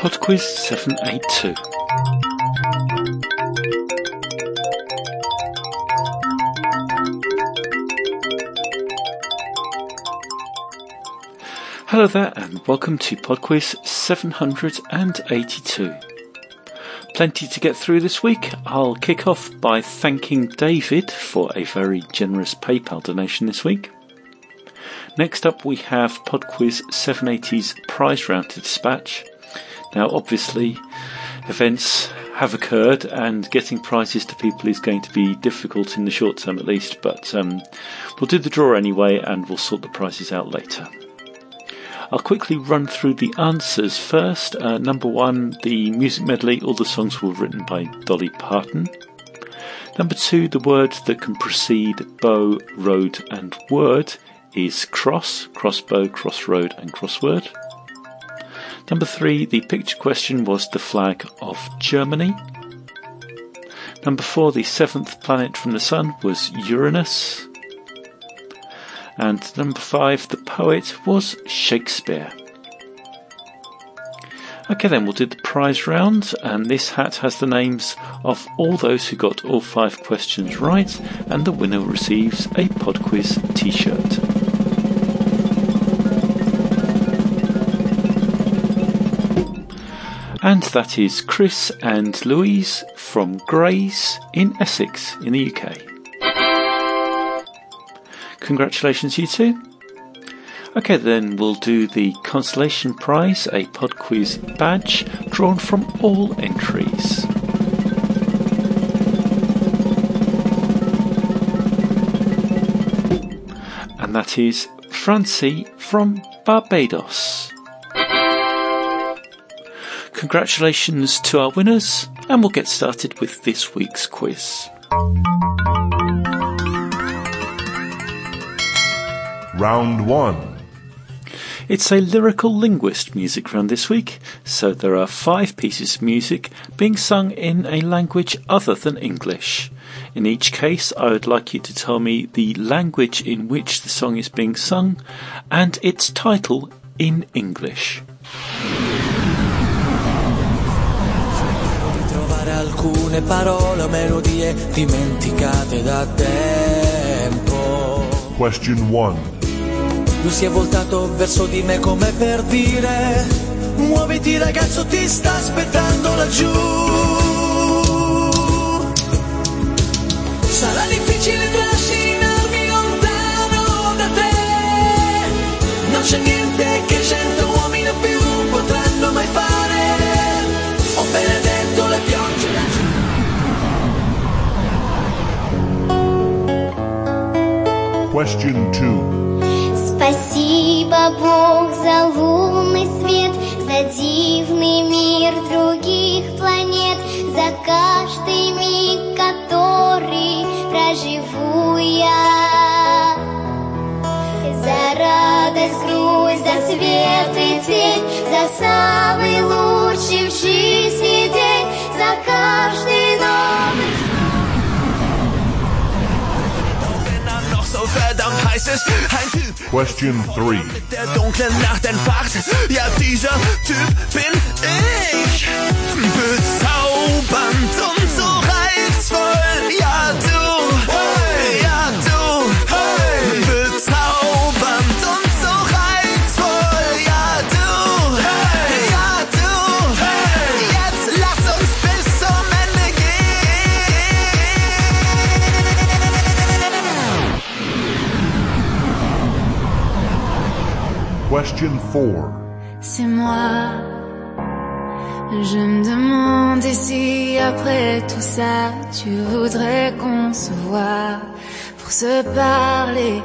PodQuiz 782. Hello there and welcome to PodQuiz 782. Plenty to get through this week. I'll kick off by thanking David for a very generous PayPal donation this week. Next up, we have PodQuiz 780's prize round to dispatch. Now, obviously, events have occurred, and getting prizes to people is going to be difficult in the short term at least, but um, we'll do the draw anyway and we'll sort the prizes out later. I'll quickly run through the answers first. Uh, number one, the music medley, all the songs were written by Dolly Parton. Number two, the word that can precede bow, road, and word is cross, crossbow, crossroad, and crossword. Number three, the picture question was the flag of Germany. Number four, the seventh planet from the Sun was Uranus. And number five, the poet was Shakespeare. Okay, then we'll do the prize round, and this hat has the names of all those who got all five questions right, and the winner receives a PodQuiz t shirt. And that is Chris and Louise from Grays in Essex in the UK. Congratulations, you two. Okay, then we'll do the consolation prize, a PodQuiz badge drawn from all entries. And that is Francie from Barbados. Congratulations to our winners, and we'll get started with this week's quiz. Round 1 It's a lyrical linguist music round this week, so there are five pieces of music being sung in a language other than English. In each case, I would like you to tell me the language in which the song is being sung and its title in English. Alcune parole o melodie dimenticate da tempo. Question 1 Lui si è voltato verso di me come per dire Muoviti ragazzo ti sta aspettando laggiù. Sarà difficile trascinarmi lontano da te. Non c'è niente Question 2 Спасибо, Бог, за лунный свет, за дивный мир других планет, за каждый миг, который проживу я. За радость, грусть, за свет и тень, за самый лучший в жизни день, за каждый новый so verdammt heiß ist. Ein Typ, Question 3 der dunklen Nacht entfacht. Ja, dieser Typ bin ich. Bezaubernd und so reizvoll. Ja, du. Question 4 C'est moi. Je me demandais si après tout ça, tu voudrais qu'on se voit pour se parler,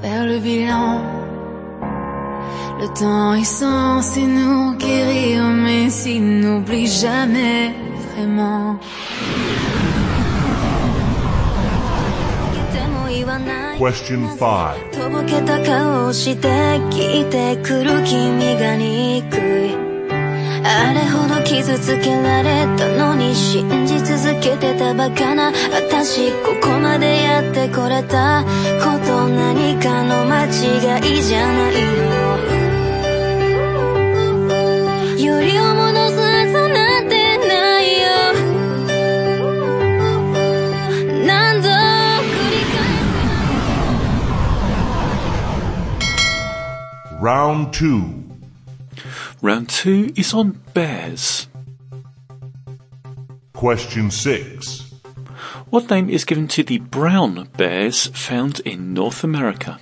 faire le bilan. Le temps est censé nous guérir, mais s'il n'oublie jamais vraiment. Question 5とぼけた顔して聞いてくる君が憎い。あれほど傷つけられたのに信じ続けてたバカな。私ここまでやってこれたこと何かの間違いじゃないの。よ Round 2. Round two is on bears. Question 6. What name is given to the brown bears found in North America?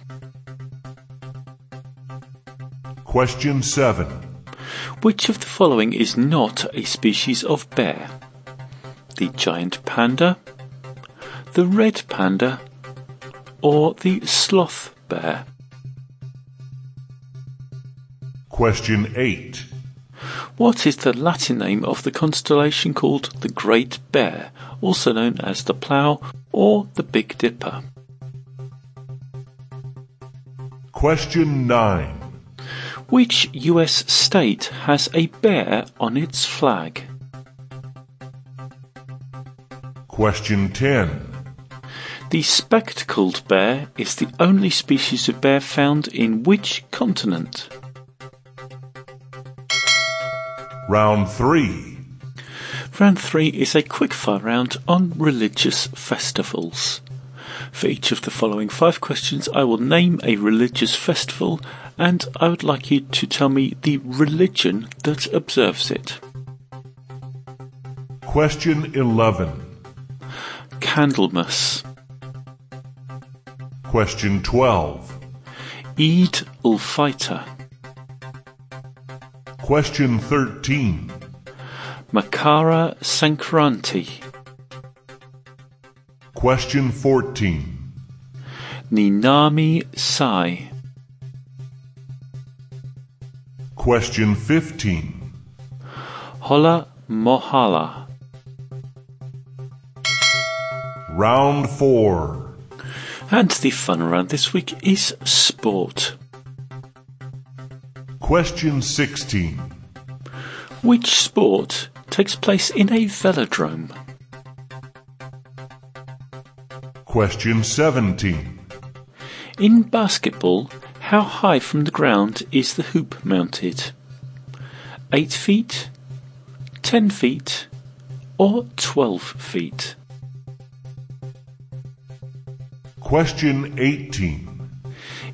Question 7. Which of the following is not a species of bear? The giant panda, the red panda, or the sloth bear? Question 8. What is the Latin name of the constellation called the Great Bear, also known as the Plough or the Big Dipper? Question 9. Which US state has a bear on its flag? Question 10. The spectacled bear is the only species of bear found in which continent? Round 3. Round 3 is a quickfire round on religious festivals. For each of the following five questions, I will name a religious festival and I would like you to tell me the religion that observes it. Question 11. Candlemas, Question 12. Eid ul Fitr, Question 13. Makara Sankranti, Question 14. Ninami Sai, Question 15. Hola Mohala. Round 4. And the fun round this week is sport. Question 16. Which sport takes place in a velodrome? Question 17. In basketball, how high from the ground is the hoop mounted? 8 feet, 10 feet, or 12 feet? Question 18.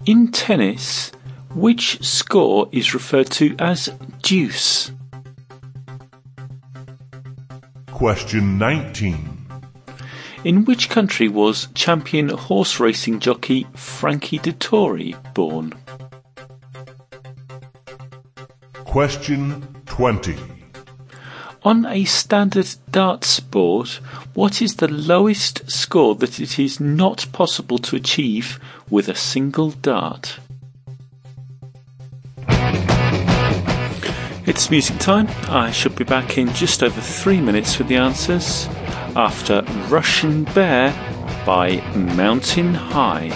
In tennis, which score is referred to as deuce? Question 19. In which country was champion horse racing jockey Frankie Dettori born? Question 20. On a standard darts board, what is the lowest score that it is not possible to achieve with a single dart? It's music time. I should be back in just over three minutes with the answers after Russian Bear by Mountain High.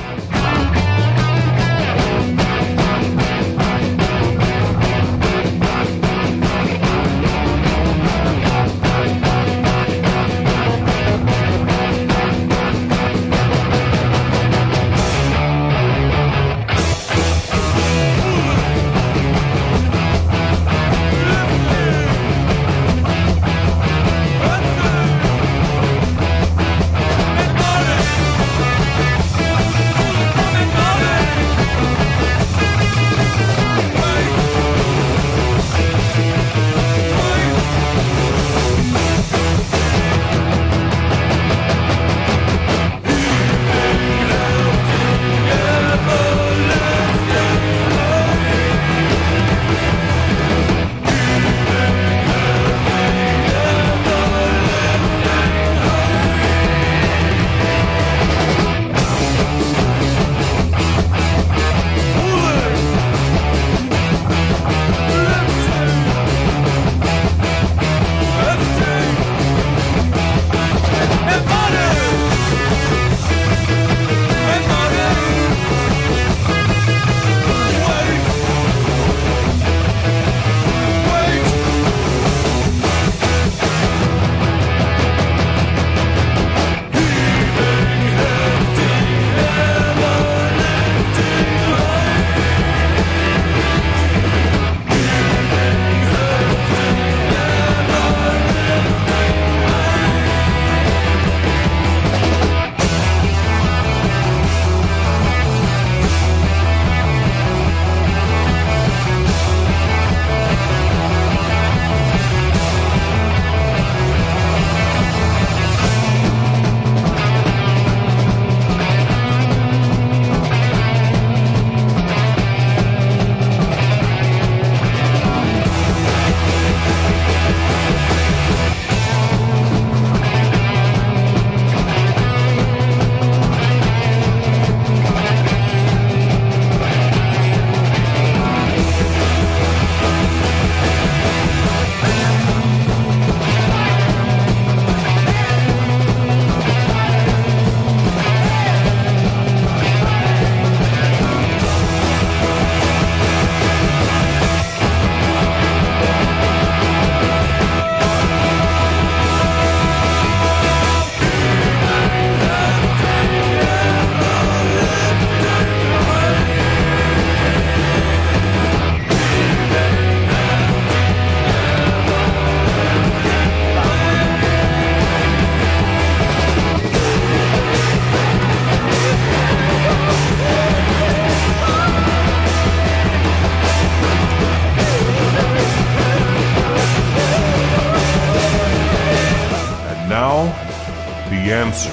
Answer.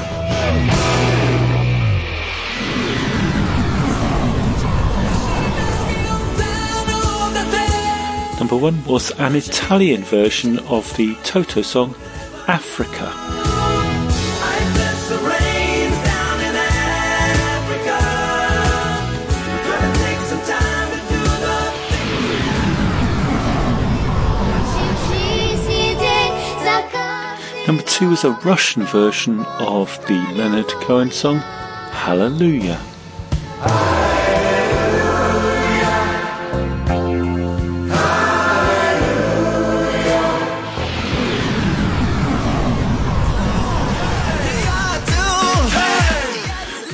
Number one was an Italian version of the Toto song Africa. This was a Russian version of the Leonard Cohen song Hallelujah.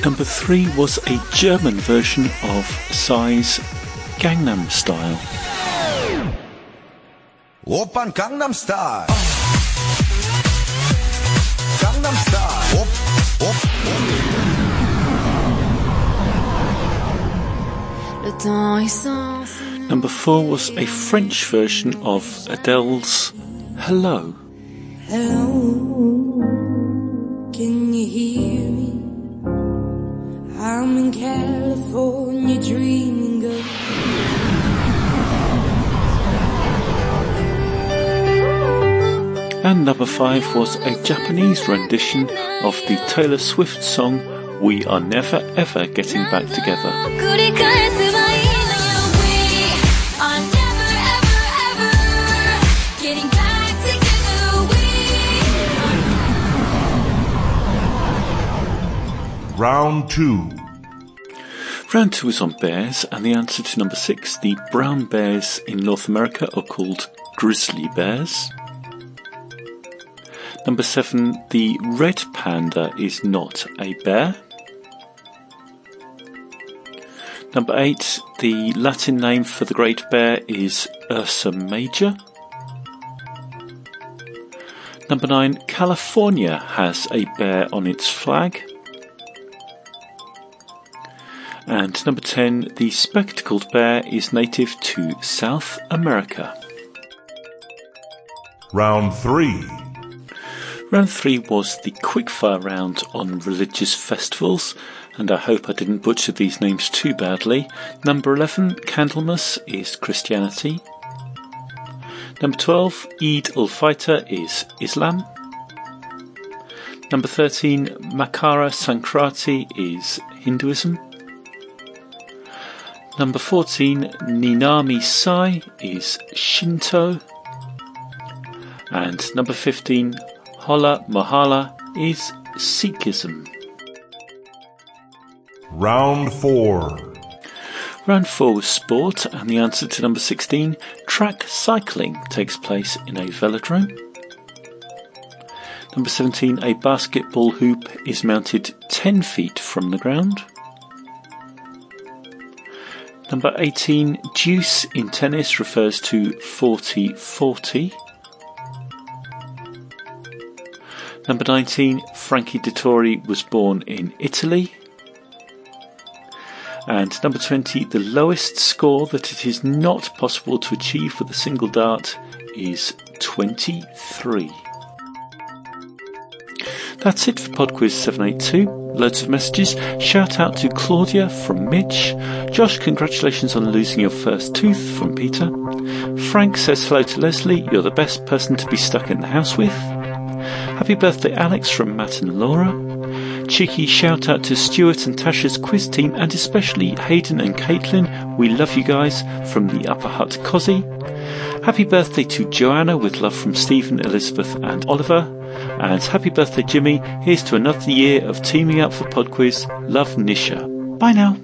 Number three was a German version of Psy's Gangnam Style. Open Gangnam Style. Number four was a French version of Adele's Hello. Hello, can you hear me? I'm in California dreaming And number five was a Japanese rendition of the Taylor Swift song We Are Never Ever Getting Back Together. Round two. Round two is on bears, and the answer to number six, the brown bears in North America are called grizzly bears. Number seven, the red panda is not a bear. Number eight, the Latin name for the great bear is Ursa major. Number nine, California has a bear on its flag. And number 10, the spectacled bear is native to South America. Round 3. Round 3 was the quickfire round on religious festivals, and I hope I didn't butcher these names too badly. Number 11, Candlemas is Christianity. Number 12, Eid al Fitr is Islam. Number 13, Makara Sankranti is Hinduism. Number 14, Ninami Sai is Shinto. And number 15, Hola Mohala is Sikhism. Round 4. Round 4 was sport, and the answer to number 16, track cycling, takes place in a velodrome. Number 17, a basketball hoop is mounted 10 feet from the ground. Number 18, deuce in tennis refers to 40 40. Number 19, Frankie Dettori was born in Italy. And number 20, the lowest score that it is not possible to achieve with a single dart is 23. That's it for PodQuiz 782. Loads of messages. Shout out to Claudia from Mitch. Josh, congratulations on losing your first tooth from Peter. Frank says hello to Leslie. You're the best person to be stuck in the house with. Happy birthday, Alex, from Matt and Laura. Cheeky shout out to Stuart and Tasha's quiz team, and especially Hayden and Caitlin. We love you guys from the Upper Hutt Cozzy. Happy birthday to Joanna with love from Stephen, Elizabeth, and Oliver. And happy birthday, Jimmy. Here's to another year of teaming up for PodQuiz. Love, Nisha. Bye now.